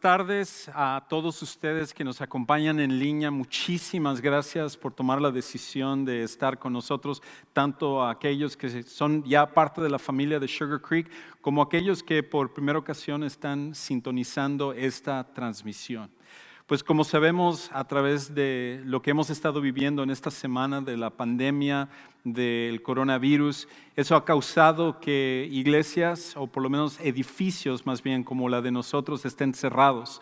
Buenas tardes a todos ustedes que nos acompañan en línea. Muchísimas gracias por tomar la decisión de estar con nosotros, tanto a aquellos que son ya parte de la familia de Sugar Creek, como aquellos que por primera ocasión están sintonizando esta transmisión. Pues como sabemos a través de lo que hemos estado viviendo en esta semana de la pandemia del coronavirus, eso ha causado que iglesias, o por lo menos edificios más bien como la de nosotros, estén cerrados,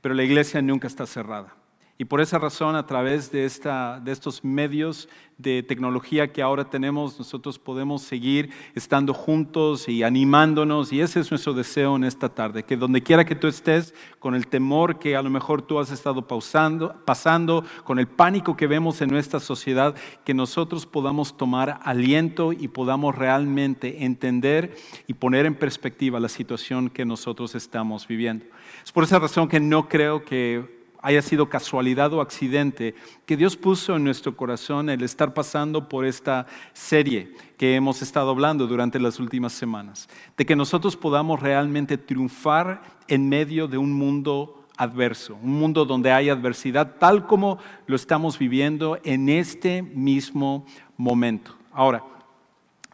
pero la iglesia nunca está cerrada. Y por esa razón, a través de, esta, de estos medios de tecnología que ahora tenemos, nosotros podemos seguir estando juntos y animándonos. Y ese es nuestro deseo en esta tarde, que donde quiera que tú estés, con el temor que a lo mejor tú has estado pausando, pasando, con el pánico que vemos en nuestra sociedad, que nosotros podamos tomar aliento y podamos realmente entender y poner en perspectiva la situación que nosotros estamos viviendo. Es por esa razón que no creo que haya sido casualidad o accidente, que Dios puso en nuestro corazón el estar pasando por esta serie que hemos estado hablando durante las últimas semanas, de que nosotros podamos realmente triunfar en medio de un mundo adverso, un mundo donde hay adversidad, tal como lo estamos viviendo en este mismo momento. Ahora,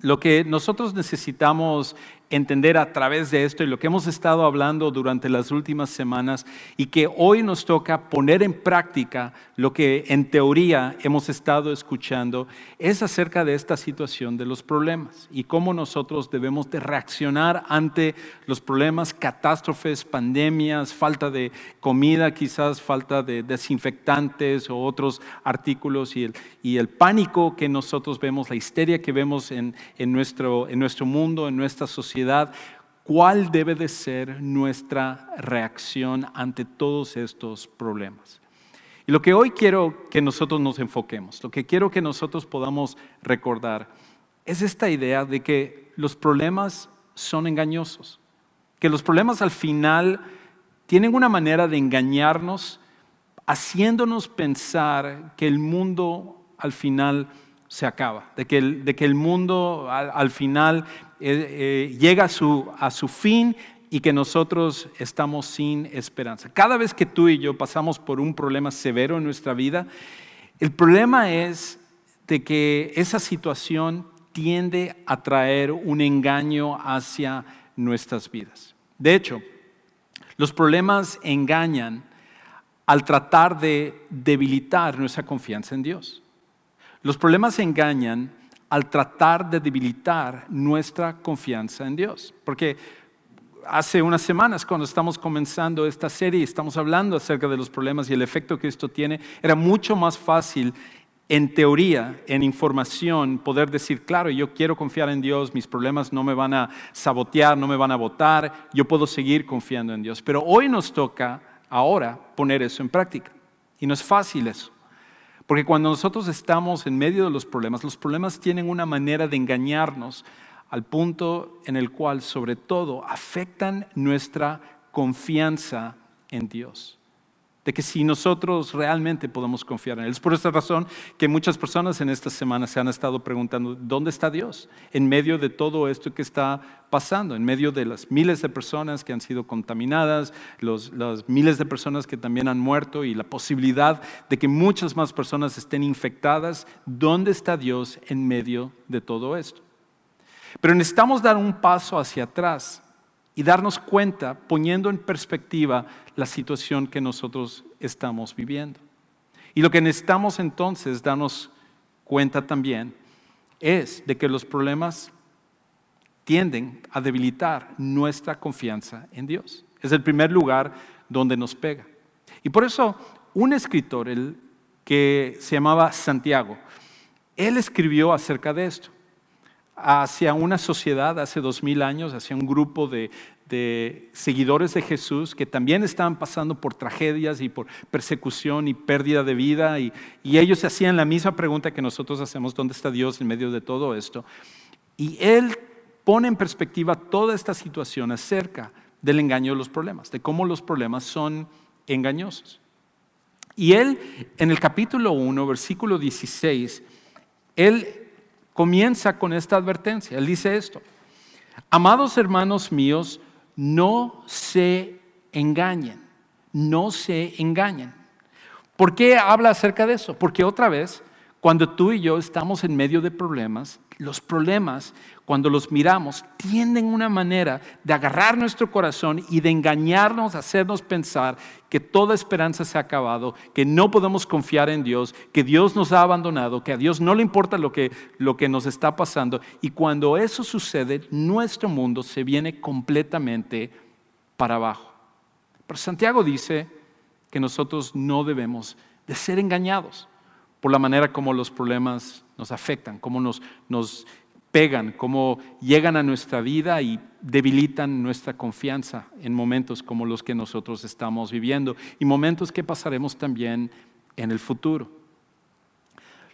lo que nosotros necesitamos entender a través de esto y lo que hemos estado hablando durante las últimas semanas y que hoy nos toca poner en práctica lo que en teoría hemos estado escuchando es acerca de esta situación de los problemas y cómo nosotros debemos de reaccionar ante los problemas, catástrofes, pandemias, falta de comida, quizás falta de desinfectantes o otros artículos y el, y el pánico que nosotros vemos, la histeria que vemos en, en, nuestro, en nuestro mundo, en nuestra sociedad cuál debe de ser nuestra reacción ante todos estos problemas. Y lo que hoy quiero que nosotros nos enfoquemos, lo que quiero que nosotros podamos recordar, es esta idea de que los problemas son engañosos, que los problemas al final tienen una manera de engañarnos, haciéndonos pensar que el mundo al final se acaba, de que el, de que el mundo al, final eh, eh, llega a su, a su fin y que nosotros estamos sin esperanza. Cada vez que tú y yo pasamos por un problema severo en nuestra vida, el problema es de que esa situación tiende a traer un engaño hacia nuestras vidas. De hecho, los problemas engañan al tratar de debilitar nuestra confianza en Dios. Los problemas engañan al tratar de debilitar nuestra confianza en Dios. Porque hace unas semanas, cuando estamos comenzando esta serie y estamos hablando acerca de los problemas y el efecto que esto tiene, era mucho más fácil en teoría, en información, poder decir, claro, yo quiero confiar en Dios, mis problemas no me van a sabotear, no me van a votar, yo puedo seguir confiando en Dios. Pero hoy nos toca, ahora, poner eso en práctica. Y no es fácil eso. Porque cuando nosotros estamos en medio de los problemas, los problemas tienen una manera de engañarnos al punto en el cual sobre todo afectan nuestra confianza en Dios de que si nosotros realmente podemos confiar en Él. Es por esta razón que muchas personas en esta semana se han estado preguntando, ¿dónde está Dios? En medio de todo esto que está pasando, en medio de las miles de personas que han sido contaminadas, las miles de personas que también han muerto y la posibilidad de que muchas más personas estén infectadas, ¿dónde está Dios en medio de todo esto? Pero necesitamos dar un paso hacia atrás y darnos cuenta, poniendo en perspectiva la situación que nosotros estamos viviendo. Y lo que necesitamos entonces darnos cuenta también es de que los problemas tienden a debilitar nuestra confianza en Dios. Es el primer lugar donde nos pega. Y por eso un escritor, el que se llamaba Santiago, él escribió acerca de esto hacia una sociedad hace dos mil años, hacia un grupo de, seguidores de Jesús que también estaban pasando por tragedias y por persecución y pérdida de vida y, y ellos se hacían la misma pregunta que nosotros hacemos, ¿dónde está Dios en medio de todo esto? Y él pone en perspectiva toda esta situación acerca del engaño de los problemas, de cómo los problemas son engañosos. Y él, en el capítulo 1, versículo 16, él comienza con esta advertencia. Él dice esto, amados hermanos míos, no se engañen, no se engañen. ¿Por qué habla acerca de eso? Porque otra vez, cuando tú y yo estamos en medio de problemas, los problemas, cuando los miramos, tienden una manera de agarrar nuestro corazón y de engañarnos, hacernos pensar que toda esperanza se ha acabado, que no podemos confiar en Dios, que Dios nos ha abandonado, que a Dios no le importa lo que, lo que nos está pasando. Y cuando eso sucede, nuestro mundo se viene completamente para abajo. Pero Santiago dice que nosotros no debemos de ser engañados por la manera como los problemas nos afectan, cómo nos, nos pegan, cómo llegan a nuestra vida y debilitan nuestra confianza en momentos como los que nosotros estamos viviendo y momentos que pasaremos también en el futuro.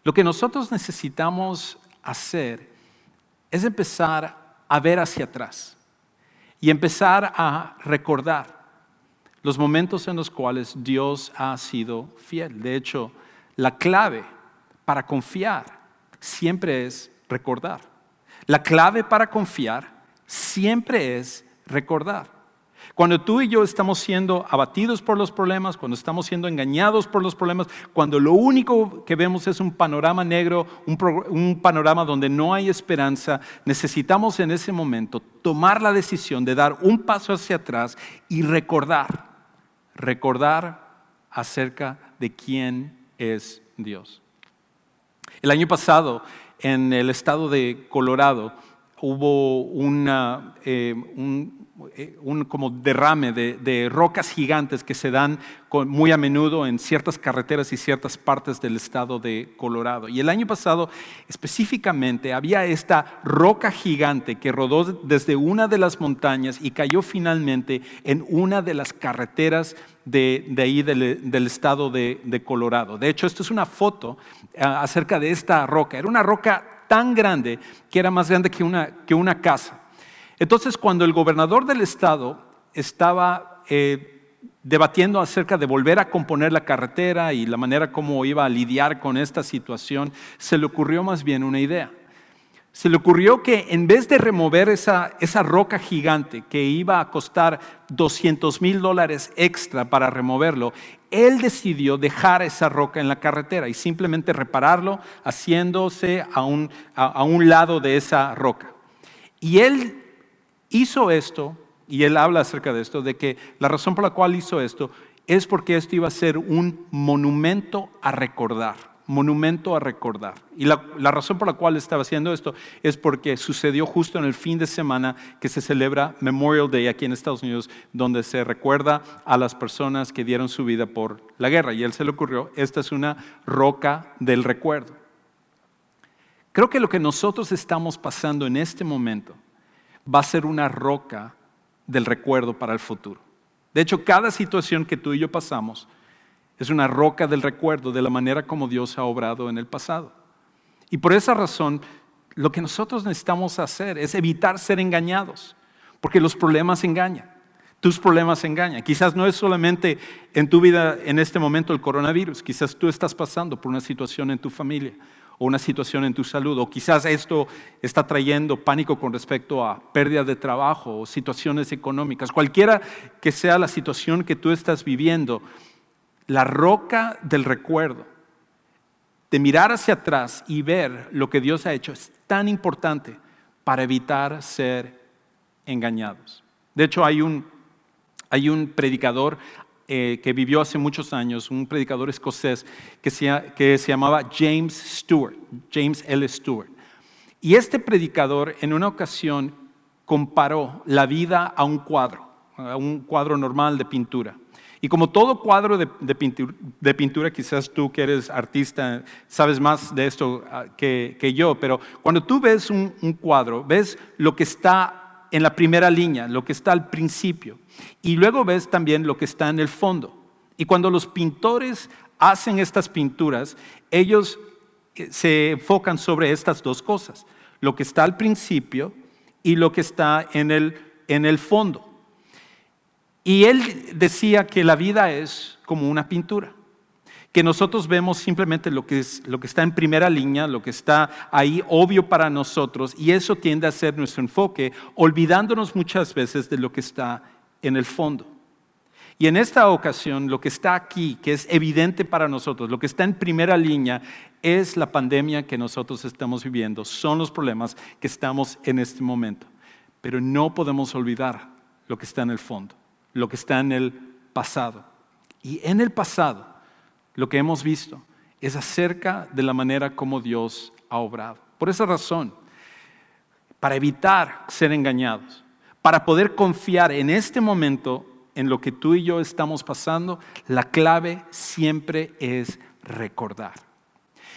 Lo que nosotros necesitamos hacer es empezar a ver hacia atrás y empezar a recordar los momentos en los cuales Dios ha sido fiel. De hecho, la clave para confiar siempre es recordar. La clave para confiar siempre es recordar. Cuando tú y yo estamos siendo abatidos por los problemas, cuando estamos siendo engañados por los problemas, cuando lo único que vemos es un panorama negro, un, panorama donde no hay esperanza, necesitamos en ese momento tomar la decisión de dar un paso hacia atrás y recordar, recordar acerca de quién es Dios. El año pasado, en el estado de Colorado, hubo una, eh, eh, un, como derrame de, rocas gigantes que se dan muy a menudo en ciertas carreteras y ciertas partes del estado de Colorado. Y el año pasado específicamente había esta roca gigante que rodó desde una de las montañas y cayó finalmente en una de las carreteras de, ahí del, estado de, de, Colorado. De hecho, esto es una foto ah, acerca de esta roca. Era una roca tan grande que era más grande que una, que una casa. Entonces, cuando el gobernador del estado estaba eh, debatiendo acerca de volver a componer la carretera y la manera como iba a lidiar con esta situación, se le ocurrió más bien una idea. Se le ocurrió que en vez de remover esa, roca gigante que iba a costar 200 mil dólares extra para removerlo, él decidió dejar esa roca en la carretera y simplemente repararlo haciéndose a un, a un lado de esa roca. Y él hizo esto, y él habla acerca de esto, de que la razón por la cual hizo esto es porque esto iba a ser un monumento a recordar, monumento a recordar. Y la, razón por la cual estaba haciendo esto es porque sucedió justo en el fin de semana que se celebra Memorial Day aquí en Estados Unidos, donde se recuerda a las personas que dieron su vida por la guerra. Y él se le ocurrió, esta es una roca del recuerdo. Creo que lo que nosotros estamos pasando en este momento va a ser una roca del recuerdo para el futuro. De hecho, cada situación que tú y yo pasamos es una roca del recuerdo de la manera como Dios ha obrado en el pasado. Y por esa razón, lo que nosotros necesitamos hacer es evitar ser engañados, porque los problemas engañan. Tus problemas engañan. Quizás no es solamente en tu vida en este momento el coronavirus, quizás tú estás pasando por una situación en tu familia o una situación en tu salud, o quizás esto está trayendo pánico con respecto a pérdida de trabajo o situaciones económicas, cualquiera que sea la situación que tú estás viviendo, la roca del recuerdo, de mirar hacia atrás y ver lo que Dios ha hecho, es tan importante para evitar ser engañados. De hecho, hay un, hay un predicador eh, que vivió hace muchos años, un predicador escocés que se, que se llamaba James Stewart, James L. Stewart. Y este predicador en una ocasión comparó la vida a un cuadro, a un cuadro normal de pintura. Y como todo cuadro de, de, pintura, quizás tú que eres artista sabes más de esto ah, que, que yo, pero cuando tú ves un, cuadro, ves lo que está en la primera línea, lo que está al principio. Y luego ves también lo que está en el fondo. Y cuando los pintores hacen estas pinturas, ellos eh, se enfocan sobre estas dos cosas, lo que está al principio y lo que está en el, en el fondo. Y él decía que la vida es como una pintura, que nosotros vemos simplemente lo que, es, lo que está en primera línea, lo que está ahí obvio para nosotros, y eso tiende a ser nuestro enfoque, olvidándonos muchas veces de lo que está en el fondo. Y en esta ocasión, lo que está aquí, que es evidente para nosotros, lo que está en primera línea, es la pandemia que nosotros estamos viviendo, son los problemas que estamos en este momento. Pero no podemos olvidar lo que está en el fondo, lo que está en el pasado. Y en el pasado, lo que hemos visto es acerca de la manera como Dios ha obrado. Por esa razón, para evitar ser engañados, para poder confiar en este momento en lo que tú y yo estamos pasando, la clave siempre es recordar.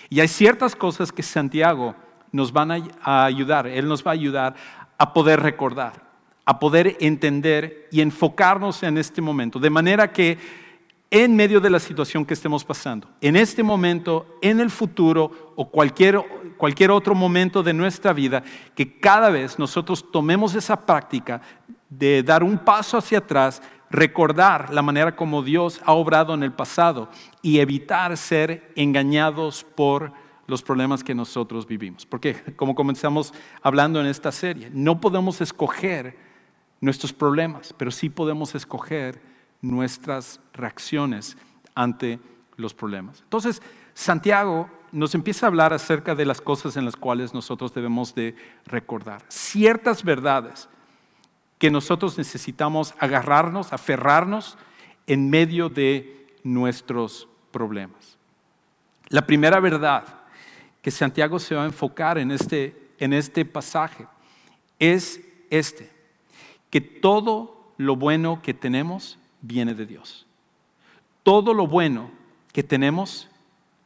Y hay ciertas cosas que Santiago nos van a ayudar, Él nos va a ayudar a poder recordar, a poder entender y enfocarnos en este momento, de manera que en medio de la situación que estemos pasando, en este momento, en el futuro o cualquier, cualquier otro momento de nuestra vida, que cada vez nosotros tomemos esa práctica de dar un paso hacia atrás, recordar la manera como Dios ha obrado en el pasado y evitar ser engañados por los problemas que nosotros vivimos. Porque como comenzamos hablando en esta serie, no podemos escoger nuestros problemas, pero sí podemos escoger nuestras reacciones ante los problemas. Entonces, Santiago nos empieza a hablar acerca de las cosas en las cuales nosotros debemos de recordar. Ciertas verdades que nosotros necesitamos agarrarnos, aferrarnos en medio de nuestros problemas. La primera verdad que Santiago se va a enfocar en este, en este pasaje es este, que todo lo bueno que tenemos viene de Dios. Todo lo bueno que tenemos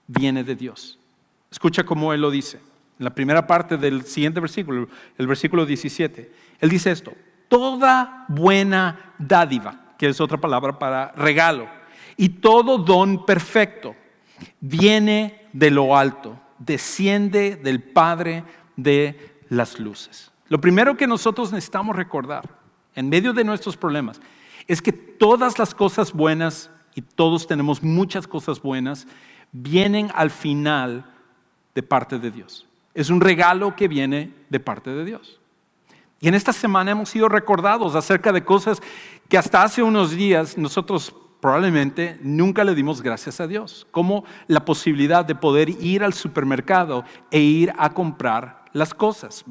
viene de Dios. Escucha cómo Él lo dice. En la primera parte del siguiente versículo, el versículo 17, Él dice esto, toda buena dádiva, que es otra palabra para regalo, y todo don perfecto viene de lo alto, desciende del Padre de las luces. Lo primero que nosotros necesitamos recordar en medio de nuestros problemas es que todas las cosas buenas, y todos tenemos muchas cosas buenas, vienen al final de parte de Dios. Es un regalo que viene de parte de Dios. Y en esta semana hemos sido recordados acerca de cosas que hasta hace unos días nosotros probablemente nunca le dimos gracias a Dios, como la posibilidad de poder ir al supermercado e ir a comprar las cosas.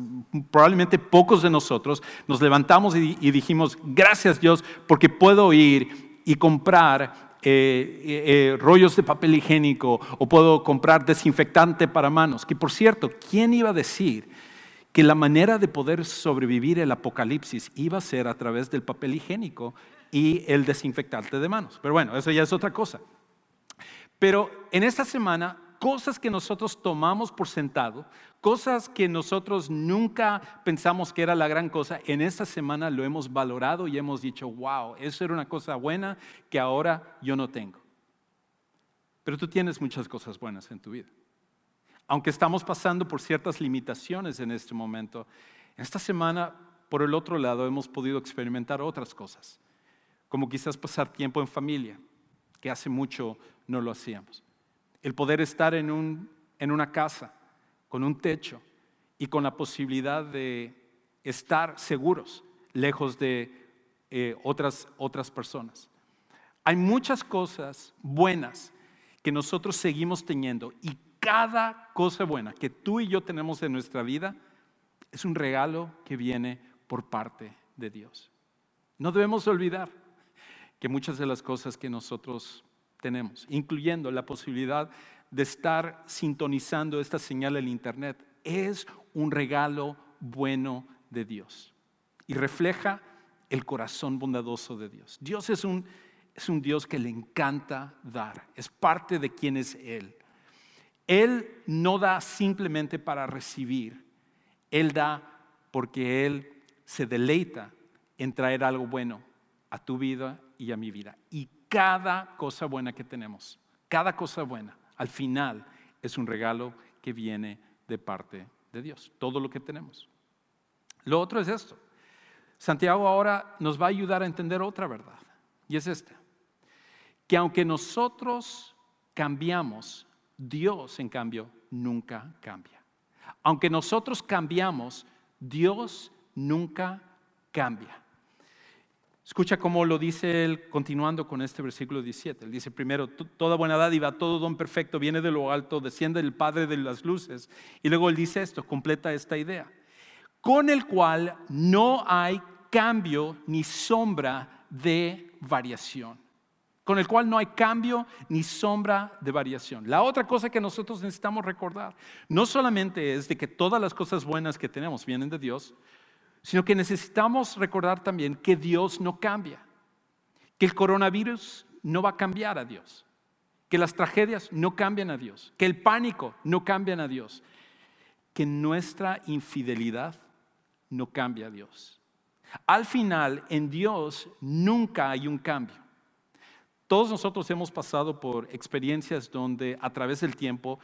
Probablemente pocos de nosotros nos levantamos y, dijimos, gracias Dios, porque puedo ir y comprar eh, eh, eh, rollos de papel higiénico o puedo comprar desinfectante para manos. Que por cierto, ¿quién iba a decir que la manera de poder sobrevivir el apocalipsis iba a ser a través del papel higiénico y el desinfectante de manos? Pero bueno, eso ya es otra cosa. Pero en esta semana cosas que nosotros tomamos por sentado, cosas que nosotros nunca pensamos que era la gran cosa, en esta semana lo hemos valorado y hemos dicho, wow, eso era una cosa buena que ahora yo no tengo. Pero tú tienes muchas cosas buenas en tu vida. Aunque estamos pasando por ciertas limitaciones en este momento, esta semana, por el otro lado, hemos podido experimentar otras cosas, como quizás pasar tiempo en familia, que hace mucho no lo hacíamos el poder estar en, una casa con un techo y con la posibilidad de estar seguros lejos de eh, otras, otras personas. Hay muchas cosas buenas que nosotros seguimos teniendo y cada cosa buena que tú y yo tenemos en nuestra vida es un regalo que viene por parte de Dios. No debemos olvidar que muchas de las cosas que nosotros tenemos, incluyendo la posibilidad de estar sintonizando esta señal en Internet. Es un regalo bueno de Dios y refleja el corazón bondadoso de Dios. Dios es un, es un Dios que le encanta dar, es parte de quien es Él. Él no da simplemente para recibir, Él da porque Él se deleita en traer algo bueno a tu vida y a mi vida. Y cada cosa buena que tenemos, cada cosa buena, al final es un regalo que viene de parte de Dios, todo lo que tenemos. Lo otro es esto. Santiago ahora nos va a ayudar a entender otra verdad, y es esta, que aunque nosotros cambiamos, Dios en cambio nunca cambia. Aunque nosotros cambiamos, Dios nunca cambia. Escucha cómo lo dice él continuando con este versículo 17. Él dice primero, toda buena dádiva, todo don perfecto viene de lo alto, desciende del Padre de las luces. Y luego él dice esto, completa esta idea, con el cual no hay cambio ni sombra de variación. Con el cual no hay cambio ni sombra de variación. La otra cosa que nosotros necesitamos recordar, no solamente es de que todas las cosas buenas que tenemos vienen de Dios, sino que necesitamos recordar también que Dios no cambia, que el coronavirus no va a cambiar a Dios, que las tragedias no cambian a Dios, que el pánico no cambian a Dios, que nuestra infidelidad no cambia a Dios. Al final, en Dios nunca hay un cambio. Todos nosotros hemos pasado por experiencias donde a través del tiempo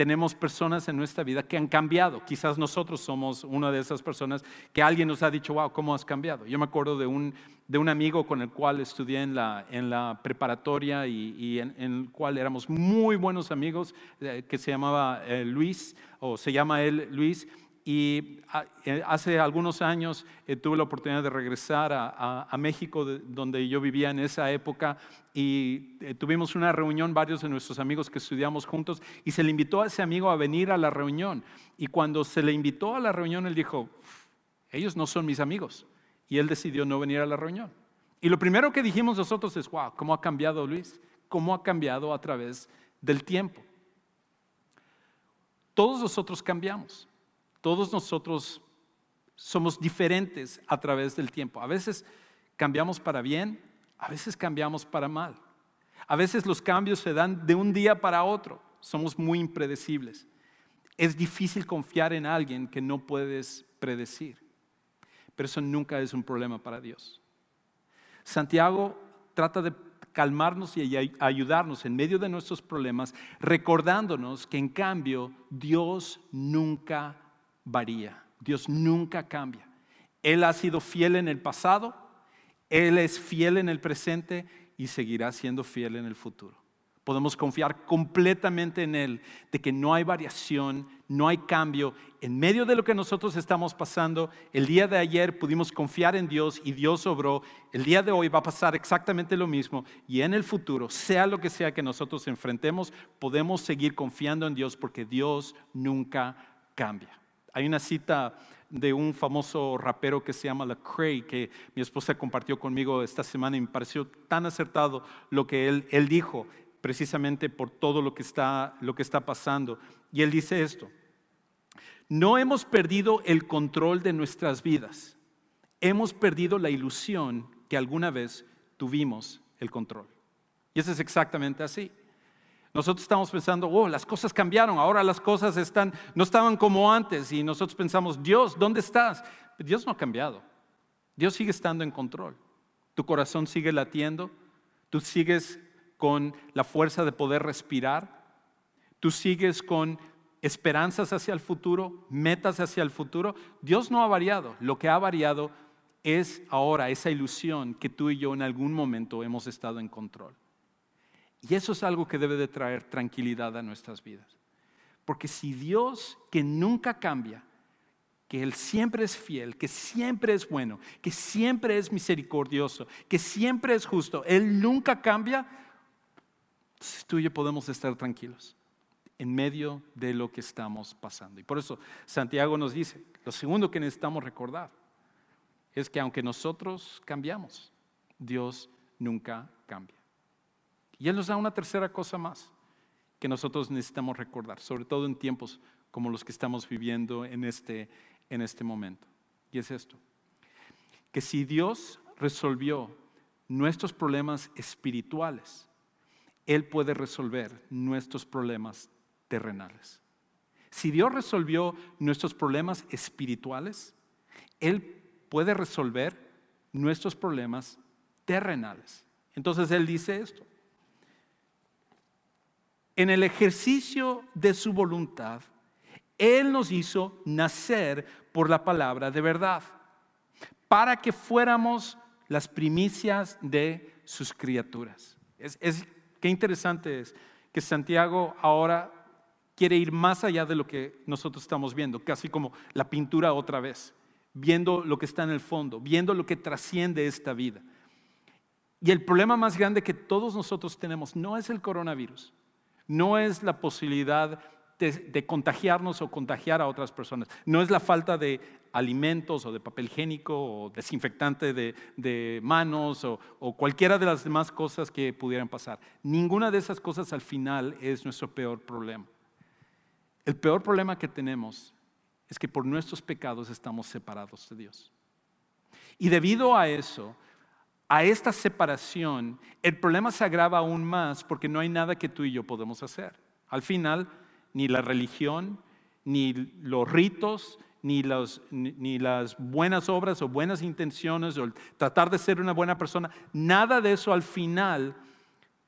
tenemos personas en nuestra vida que han cambiado. Quizás nosotros somos una de esas personas que alguien nos ha dicho, wow, ¿cómo has cambiado? Yo me acuerdo de un, de un amigo con el cual estudié en la, en la preparatoria y, en, el cual éramos muy buenos amigos, eh, que se llamaba eh, Luis, o se llama él Luis, y eh, hace algunos años eh, tuve la oportunidad de regresar a, México, donde yo vivía en esa época, y eh, tuvimos una reunión, varios de nuestros amigos que estudiamos juntos, y se le invitó a ese amigo a venir a la reunión. Y cuando se le invitó a la reunión, él dijo, ellos no son mis amigos. Y él decidió no venir a la reunión. Y lo primero que dijimos nosotros es, wow, ¿cómo ha cambiado Luis? ¿Cómo ha cambiado a través del tiempo? Todos nosotros cambiamos. Todos nosotros somos diferentes a través del tiempo. A veces cambiamos para bien, a veces cambiamos para mal. A veces los cambios se dan de un día para otro. Somos muy impredecibles. Es difícil confiar en alguien que no puedes predecir. Pero eso nunca es un problema para Dios. Santiago trata de calmarnos y ayudarnos en medio de nuestros problemas, recordándonos que en cambio Dios nunca varía. Dios nunca cambia. Él ha sido fiel en el pasado, Él es fiel en el presente y seguirá siendo fiel en el futuro. Podemos confiar completamente en Él, de que no hay variación, no hay cambio. En medio de lo que nosotros estamos pasando, el día de ayer pudimos confiar en Dios y Dios obró. El día de hoy va a pasar exactamente lo mismo y en el futuro, sea lo que sea que nosotros enfrentemos, podemos seguir confiando en Dios porque Dios nunca cambia. Hay una cita de un famoso rapero que se llama Lecrae, que mi esposa compartió conmigo esta semana y me pareció tan acertado lo que él, él dijo, precisamente por todo lo que, está, lo que está pasando. Y él dice esto, no hemos perdido el control de nuestras vidas, hemos perdido la ilusión que alguna vez tuvimos el control. Y eso es exactamente así. Nosotros estamos pensando, oh, las cosas cambiaron, ahora las cosas están, no estaban como antes y nosotros pensamos, Dios, ¿dónde estás? Dios no ha cambiado. Dios sigue estando en control. Tu corazón sigue latiendo, tú sigues con la fuerza de poder respirar, tú sigues con esperanzas hacia el futuro, metas hacia el futuro. Dios no ha variado, lo que ha variado es ahora esa ilusión que tú y yo en algún momento hemos estado en control. Y eso es algo que debe de traer tranquilidad a nuestras vidas. Porque si Dios, que nunca cambia, que Él siempre es fiel, que siempre es bueno, que siempre es misericordioso, que siempre es justo, Él nunca cambia, tú y yo podemos estar tranquilos en medio de lo que estamos pasando. Y por eso Santiago nos dice, lo segundo que necesitamos recordar es que aunque nosotros cambiamos, Dios nunca cambia. Y Él nos da una tercera cosa más que nosotros necesitamos recordar, sobre todo en tiempos como los que estamos viviendo en este, en este momento. Y es esto, que si Dios resolvió nuestros problemas espirituales, Él puede resolver nuestros problemas terrenales. Si Dios resolvió nuestros problemas espirituales, Él puede resolver nuestros problemas terrenales. Entonces Él dice esto, en el ejercicio de su voluntad, Él nos hizo nacer por la palabra de verdad, para que fuéramos las primicias de sus criaturas. Es, qué interesante es que Santiago ahora quiere ir más allá de lo que nosotros estamos viendo, casi como la pintura otra vez. viendo lo que está en el fondo, viendo lo que trasciende esta vida. Y el problema más grande que todos nosotros tenemos no es el coronavirus, no es la posibilidad de, contagiarnos o contagiar a otras personas, no es la falta de alimentos o de papel higiénico o desinfectante de, manos o, o cualquiera de las demás cosas que pudieran pasar. Ninguna de esas cosas al final es nuestro peor problema. El peor problema que tenemos es que por nuestros pecados estamos separados de Dios. Y debido a eso, a esta separación, el problema se agrava aún más porque no hay nada que tú y yo podemos hacer. Al final, ni la religión, ni los ritos, ni, las buenas obras o buenas intenciones o tratar de ser una buena persona, nada de eso al final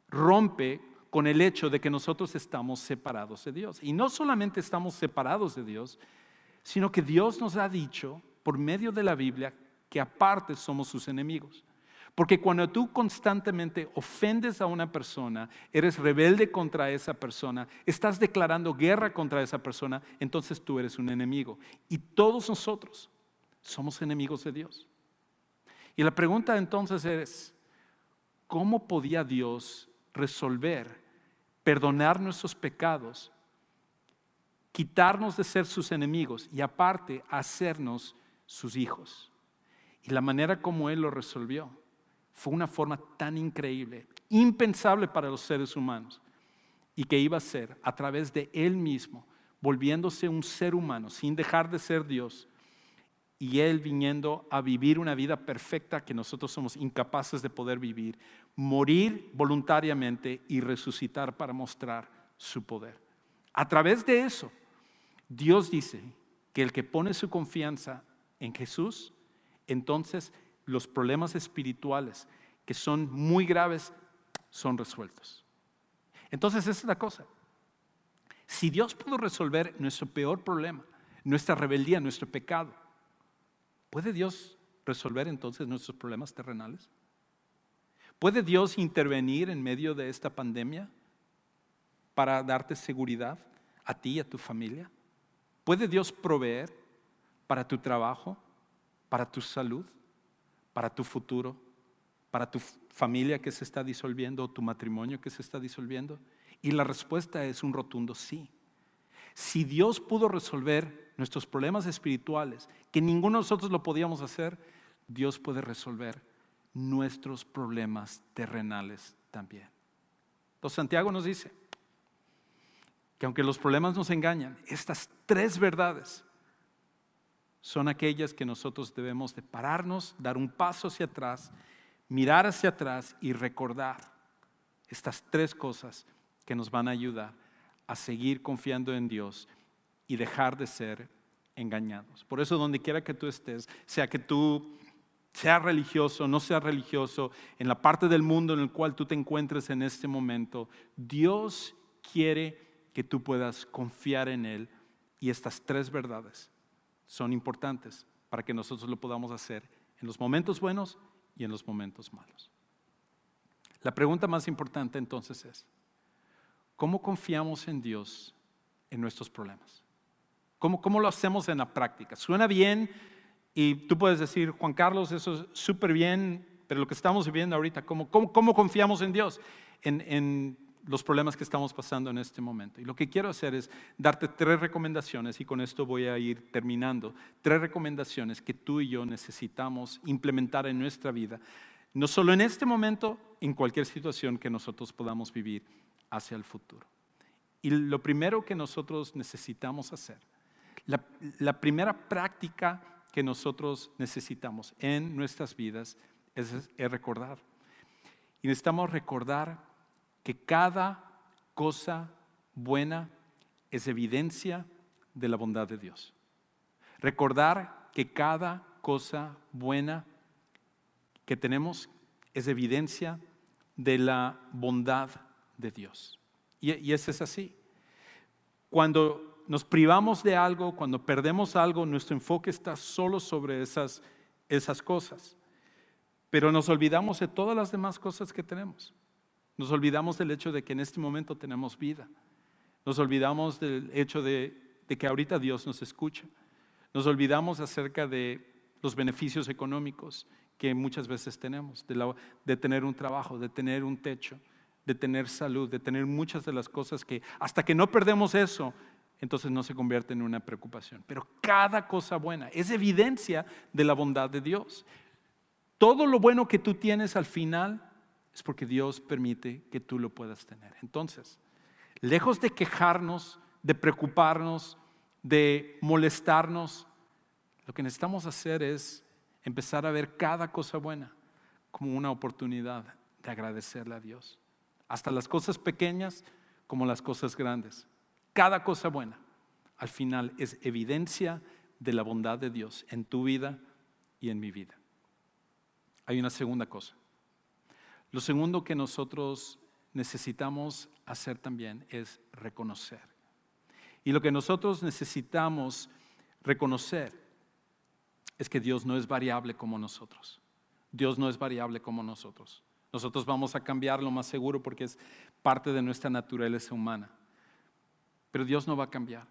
rompe con el hecho de que nosotros estamos separados de Dios. Y no solamente estamos separados de Dios, sino que Dios nos ha dicho por medio de la Biblia que aparte somos sus enemigos. Porque cuando tú constantemente ofendes a una persona, eres rebelde contra esa persona, estás declarando guerra contra esa persona, entonces tú eres un enemigo. Y todos nosotros somos enemigos de Dios. Y la pregunta entonces es, ¿cómo podía Dios resolver, perdonar nuestros pecados, quitarnos de ser sus enemigos y aparte hacernos sus hijos? Y la manera como Él lo resolvió fue una forma tan increíble, impensable para los seres humanos, y que iba a ser a través de Él mismo, volviéndose un ser humano, sin dejar de ser Dios, y Él viniendo a vivir una vida perfecta que nosotros somos incapaces de poder vivir, morir voluntariamente y resucitar para mostrar su poder. A través de eso, Dios dice que el que pone su confianza en Jesús, entonces los problemas espirituales que son muy graves son resueltos. Entonces esa es la cosa. Si Dios pudo resolver nuestro peor problema, nuestra rebeldía, nuestro pecado, ¿puede Dios resolver entonces nuestros problemas terrenales? ¿Puede Dios intervenir en medio de esta pandemia para darte seguridad a ti y a tu familia? ¿Puede Dios proveer para tu trabajo, para tu salud? Para tu futuro, para tu familia que se está disolviendo o tu matrimonio que se está disolviendo? Y la respuesta es un rotundo sí. Si Dios pudo resolver nuestros problemas espirituales, que ninguno de nosotros lo podíamos hacer, Dios puede resolver nuestros problemas terrenales también. Entonces Santiago nos dice que aunque los problemas nos engañan, estas tres verdades son aquellas que nosotros debemos de pararnos, dar un paso hacia atrás, mirar hacia atrás y recordar estas tres cosas que nos van a ayudar a seguir confiando en Dios y dejar de ser engañados. Por eso donde quiera que tú estés, sea que tú seas religioso, no seas religioso, en la parte del mundo en el cual tú te encuentres en este momento, Dios quiere que tú puedas confiar en Él y estas tres verdades son importantes para que nosotros lo podamos hacer en los momentos buenos y en los momentos malos. La pregunta más importante entonces es, ¿cómo confiamos en Dios en nuestros problemas? ¿Cómo, cómo lo hacemos en la práctica? Suena bien y tú puedes decir, Juan Carlos, eso es súper bien, pero lo que estamos viviendo ahorita, ¿cómo, cómo, confiamos en Dios? En, en, los problemas que estamos pasando en este momento. Y lo que quiero hacer es darte tres recomendaciones, y con esto voy a ir terminando, tres recomendaciones que tú y yo necesitamos implementar en nuestra vida, no solo en este momento, en cualquier situación que nosotros podamos vivir hacia el futuro. Y lo primero que nosotros necesitamos hacer, la, primera práctica que nosotros necesitamos en nuestras vidas es, es recordar. Y necesitamos recordar que cada cosa buena es evidencia de la bondad de Dios. Recordar que cada cosa buena que tenemos es evidencia de la bondad de Dios. Y, eso es así. Cuando nos privamos de algo, cuando perdemos algo, nuestro enfoque está solo sobre esas, esas cosas. Pero nos olvidamos de todas las demás cosas que tenemos. Nos olvidamos del hecho de que en este momento tenemos vida. Nos olvidamos del hecho de, que ahorita Dios nos escucha. Nos olvidamos acerca de los beneficios económicos que muchas veces tenemos, de, tener un trabajo, de tener un techo, de tener salud, de tener muchas de las cosas que hasta que no perdemos eso, entonces no se convierte en una preocupación. Pero cada cosa buena es evidencia de la bondad de Dios. Todo lo bueno que tú tienes al final es porque Dios permite que tú lo puedas tener. Entonces, lejos de quejarnos, de preocuparnos, de molestarnos, lo que necesitamos hacer es empezar a ver cada cosa buena como una oportunidad de agradecerle a Dios. Hasta las cosas pequeñas como las cosas grandes. Cada cosa buena al final es evidencia de la bondad de Dios en tu vida y en mi vida. Hay una segunda cosa. Lo segundo que nosotros necesitamos hacer también es reconocer. Y lo que nosotros necesitamos reconocer es que Dios no es variable como nosotros. Dios no es variable como nosotros. Nosotros vamos a cambiar lo más seguro porque es parte de nuestra naturaleza humana. Pero Dios no va a cambiar.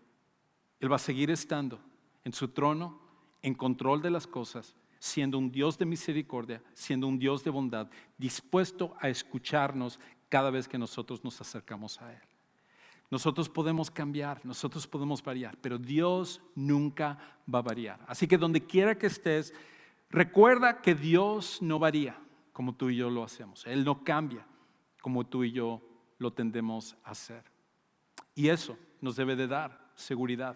Él va a seguir estando en su trono, en control de las cosas, siendo un Dios de misericordia, siendo un Dios de bondad, dispuesto a escucharnos cada vez que nosotros nos acercamos a Él. Nosotros podemos cambiar, nosotros podemos variar, pero Dios nunca va a variar. Así que donde quiera que estés, recuerda que Dios no varía como tú y yo lo hacemos. Él no cambia como tú y yo lo tendemos a hacer. Y eso nos debe de dar seguridad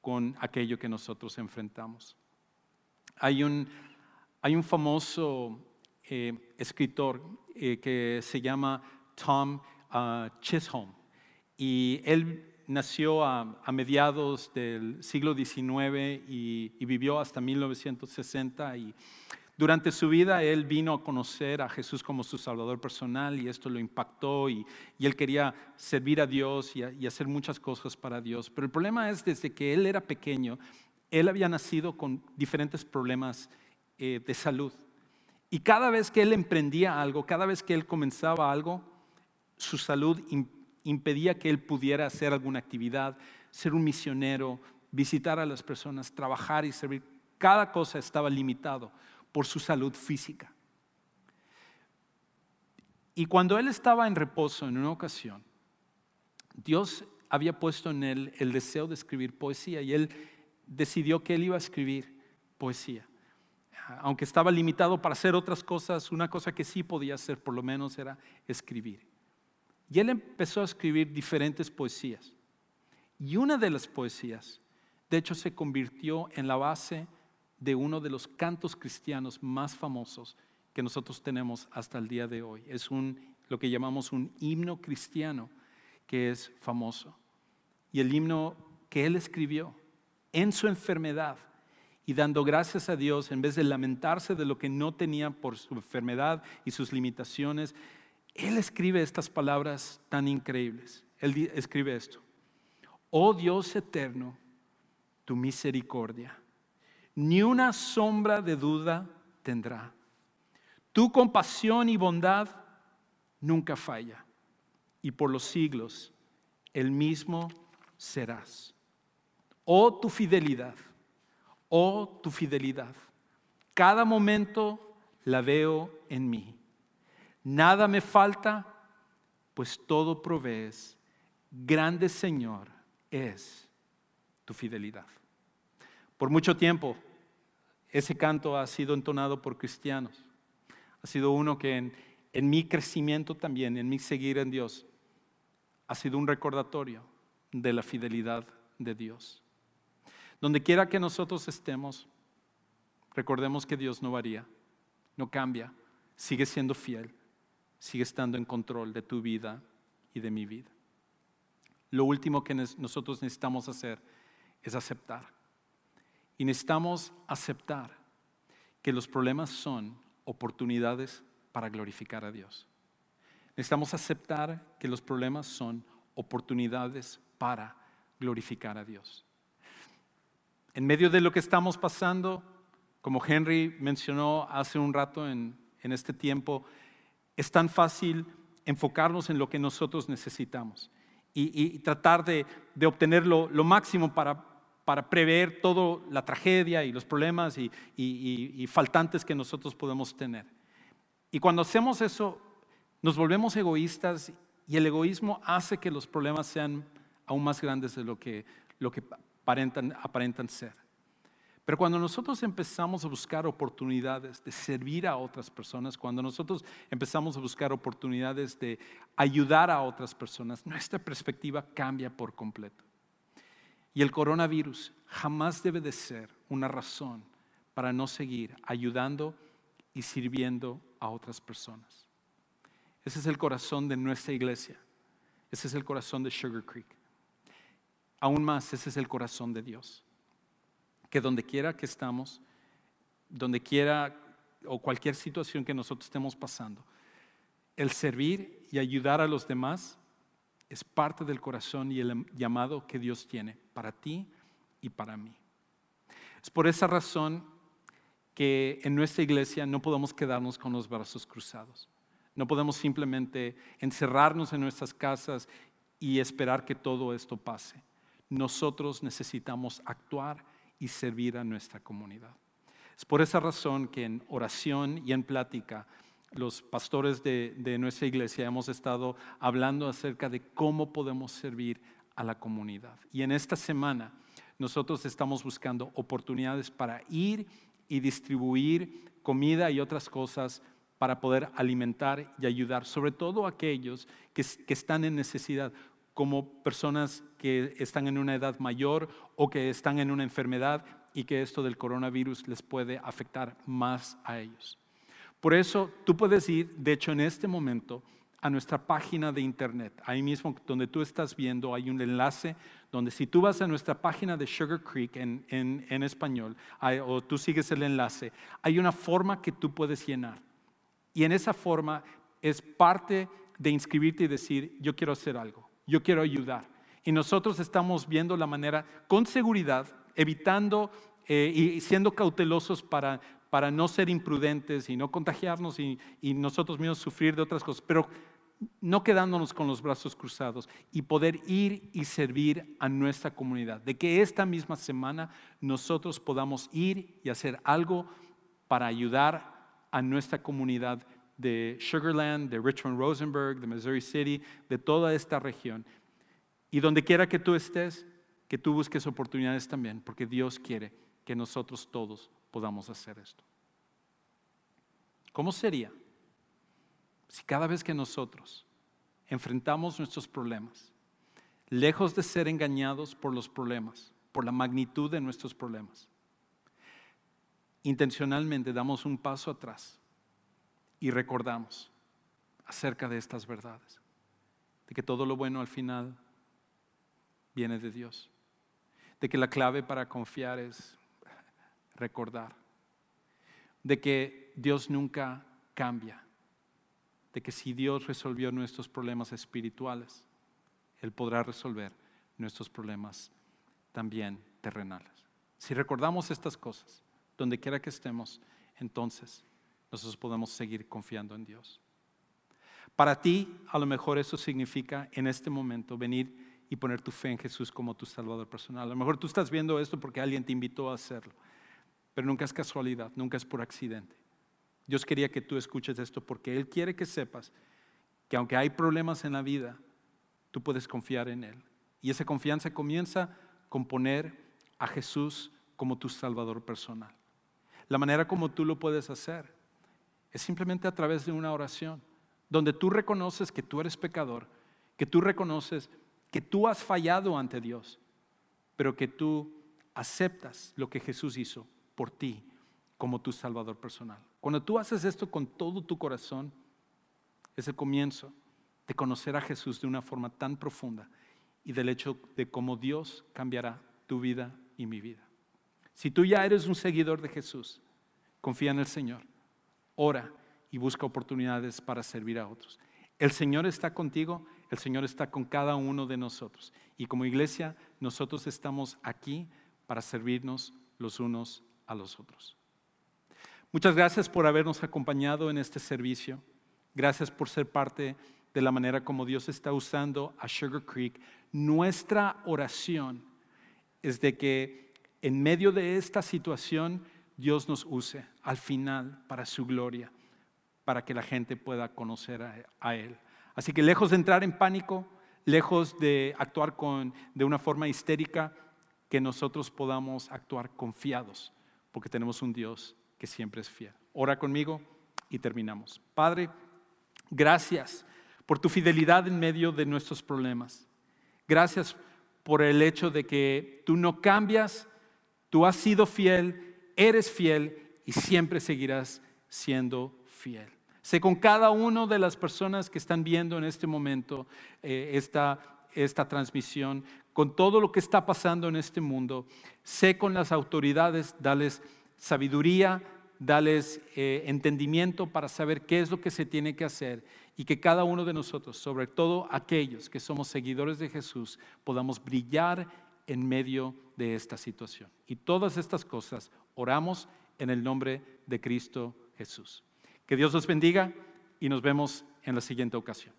con aquello que nosotros enfrentamos. Hay un, hay un famoso eh, escritor eh, que se llama Tom uh, Chisholm y él nació a, mediados del siglo XIX y, y, vivió hasta 1960 y durante su vida él vino a conocer a Jesús como su Salvador personal y esto lo impactó y, él quería servir a Dios y, y, hacer muchas cosas para Dios. Pero el problema es desde que él era pequeño, él había nacido con diferentes problemas eh, de salud. Y cada vez que él emprendía algo, cada vez que él comenzaba algo, su salud impedía que él pudiera hacer alguna actividad, ser un misionero, visitar a las personas, trabajar y servir. Cada cosa estaba limitado por su salud física. Y cuando él estaba en reposo en una ocasión, Dios había puesto en él el deseo de escribir poesía y él decidió que él iba a escribir poesía. Aunque estaba limitado para hacer otras cosas, una cosa que sí podía hacer por lo menos era escribir. Y él empezó a escribir diferentes poesías. Y una de las poesías, de hecho, se convirtió en la base de uno de los cantos cristianos más famosos que nosotros tenemos hasta el día de hoy. Es un, lo que llamamos un himno cristiano que es famoso. Y el himno que él escribió en su enfermedad y dando gracias a Dios, en vez de lamentarse de lo que no tenía por su enfermedad y sus limitaciones, Él escribe estas palabras tan increíbles. Él escribe esto. Oh Dios eterno, tu misericordia, ni una sombra de duda tendrá. Tu compasión y bondad nunca falla, y por los siglos el mismo serás. Oh tu fidelidad, oh tu fidelidad. Cada momento la veo en mí. Nada me falta, pues todo provees. Grande Señor es tu fidelidad. Por mucho tiempo ese canto ha sido entonado por cristianos. Ha sido uno que en, en mi crecimiento también, en mi seguir en Dios, ha sido un recordatorio de la fidelidad de Dios. Donde quiera que nosotros estemos, recordemos que Dios no varía, no cambia, sigue siendo fiel, sigue estando en control de tu vida y de mi vida. Lo último que nosotros necesitamos hacer es aceptar. Y necesitamos aceptar que los problemas son oportunidades para glorificar a Dios. Necesitamos aceptar que los problemas son oportunidades para glorificar a Dios. En medio de lo que estamos pasando, como Henry mencionó hace un rato en, este tiempo, es tan fácil enfocarnos en lo que nosotros necesitamos y, tratar de, obtener lo, máximo para, para prever toda la tragedia y los problemas y, y faltantes que nosotros podemos tener. Y cuando hacemos eso, nos volvemos egoístas y el egoísmo hace que los problemas sean aún más grandes de lo que, lo que aparentan, aparentan ser. Pero cuando nosotros empezamos a buscar oportunidades de servir a otras personas, cuando nosotros empezamos a buscar oportunidades de ayudar a otras personas, nuestra perspectiva cambia por completo. Y el coronavirus jamás debe de ser una razón para no seguir ayudando y sirviendo a otras personas. Ese es el corazón de nuestra iglesia. Ese es el corazón de Sugar Creek. Aún más, ese es el corazón de Dios. Que donde quiera que estamos, donde quiera o cualquier situación que nosotros estemos pasando, el servir y ayudar a los demás es parte del corazón y el llamado que Dios tiene para ti y para mí. Es por esa razón que en nuestra iglesia no podemos quedarnos con los brazos cruzados. No podemos simplemente encerrarnos en nuestras casas y esperar que todo esto pase. Nosotros necesitamos actuar y servir a nuestra comunidad. Es por esa razón que en oración y en plática los pastores de, nuestra iglesia hemos estado hablando acerca de cómo podemos servir a la comunidad. Y en esta semana nosotros estamos buscando oportunidades para ir y distribuir comida y otras cosas para poder alimentar y ayudar, sobre todo aquellos que, están en necesidad, como personas que están en una edad mayor o que están en una enfermedad y que esto del coronavirus les puede afectar más a ellos. Por eso tú puedes ir, de hecho en este momento, a nuestra página de internet. Ahí mismo donde tú estás viendo hay un enlace donde si tú vas a nuestra página de Sugar Creek en, español o tú sigues el enlace, hay una forma que tú puedes llenar. Y en esa forma es parte de inscribirte y decir, yo quiero hacer algo, yo quiero ayudar. Y nosotros estamos viendo la manera con seguridad, evitando eh, y siendo cautelosos para, para no ser imprudentes y no contagiarnos y, y nosotros mismos sufrir de otras cosas, pero no quedándonos con los brazos cruzados y poder ir y servir a nuestra comunidad. De que esta misma semana nosotros podamos ir y hacer algo para ayudar a nuestra comunidad de Sugarland, de Richmond Rosenberg, de Missouri City, de toda esta región. Y donde quiera que tú estés, que tú busques oportunidades también, porque Dios quiere que nosotros todos podamos hacer esto. ¿Cómo sería si cada vez que nosotros enfrentamos nuestros problemas, lejos de ser engañados por los problemas, por la magnitud de nuestros problemas, intencionalmente damos un paso atrás y recordamos acerca de estas verdades, de que todo lo bueno al final viene de Dios, de que la clave para confiar es recordar, de que Dios nunca cambia, de que si Dios resolvió nuestros problemas espirituales, Él podrá resolver nuestros problemas también terrenales. Si recordamos estas cosas, donde quiera que estemos, entonces nosotros podemos seguir confiando en Dios. Para ti, a lo mejor eso significa en este momento venir y poner tu fe en Jesús como tu Salvador personal. A lo mejor tú estás viendo esto porque alguien te invitó a hacerlo, pero nunca es casualidad, nunca es por accidente. Dios quería que tú escuches esto porque Él quiere que sepas que aunque hay problemas en la vida, tú puedes confiar en Él. Y esa confianza comienza con poner a Jesús como tu Salvador personal. La manera como tú lo puedes hacer es simplemente a través de una oración, donde tú reconoces que tú eres pecador, que tú reconoces que tú has fallado ante Dios, pero que tú aceptas lo que Jesús hizo por ti como tu Salvador personal. Cuando tú haces esto con todo tu corazón, es el comienzo de conocer a Jesús de una forma tan profunda y del hecho de cómo Dios cambiará tu vida y mi vida. Si tú ya eres un seguidor de Jesús, confía en el Señor, ora y busca oportunidades para servir a otros. El Señor está contigo, el Señor está con cada uno de nosotros. Y como iglesia, nosotros estamos aquí para servirnos los unos a los otros. Muchas gracias por habernos acompañado en este servicio. Gracias por ser parte de la manera como Dios está usando a Sugar Creek. Nuestra oración es de que en medio de esta situación Dios nos use al final para su gloria, para que la gente pueda conocer a, Él. Así que lejos de entrar en pánico, lejos de actuar con, de una forma histérica, que nosotros podamos actuar confiados, porque tenemos un Dios que siempre es fiel. Ora conmigo y terminamos. Padre, gracias por tu fidelidad en medio de nuestros problemas. Gracias por el hecho de que tú no cambias, tú has sido fiel, eres fiel y siempre seguirás siendo fiel. Sé con cada una de las personas que están viendo en este momento eh, esta, esta transmisión, con todo lo que está pasando en este mundo, sé con las autoridades, dales sabiduría, dales eh, entendimiento para saber qué es lo que se tiene que hacer y que cada uno de nosotros, sobre todo aquellos que somos seguidores de Jesús, podamos brillar en medio de esta situación. Y todas estas cosas oramos en el nombre de Cristo Jesús. Que Dios los bendiga y nos vemos en la siguiente ocasión.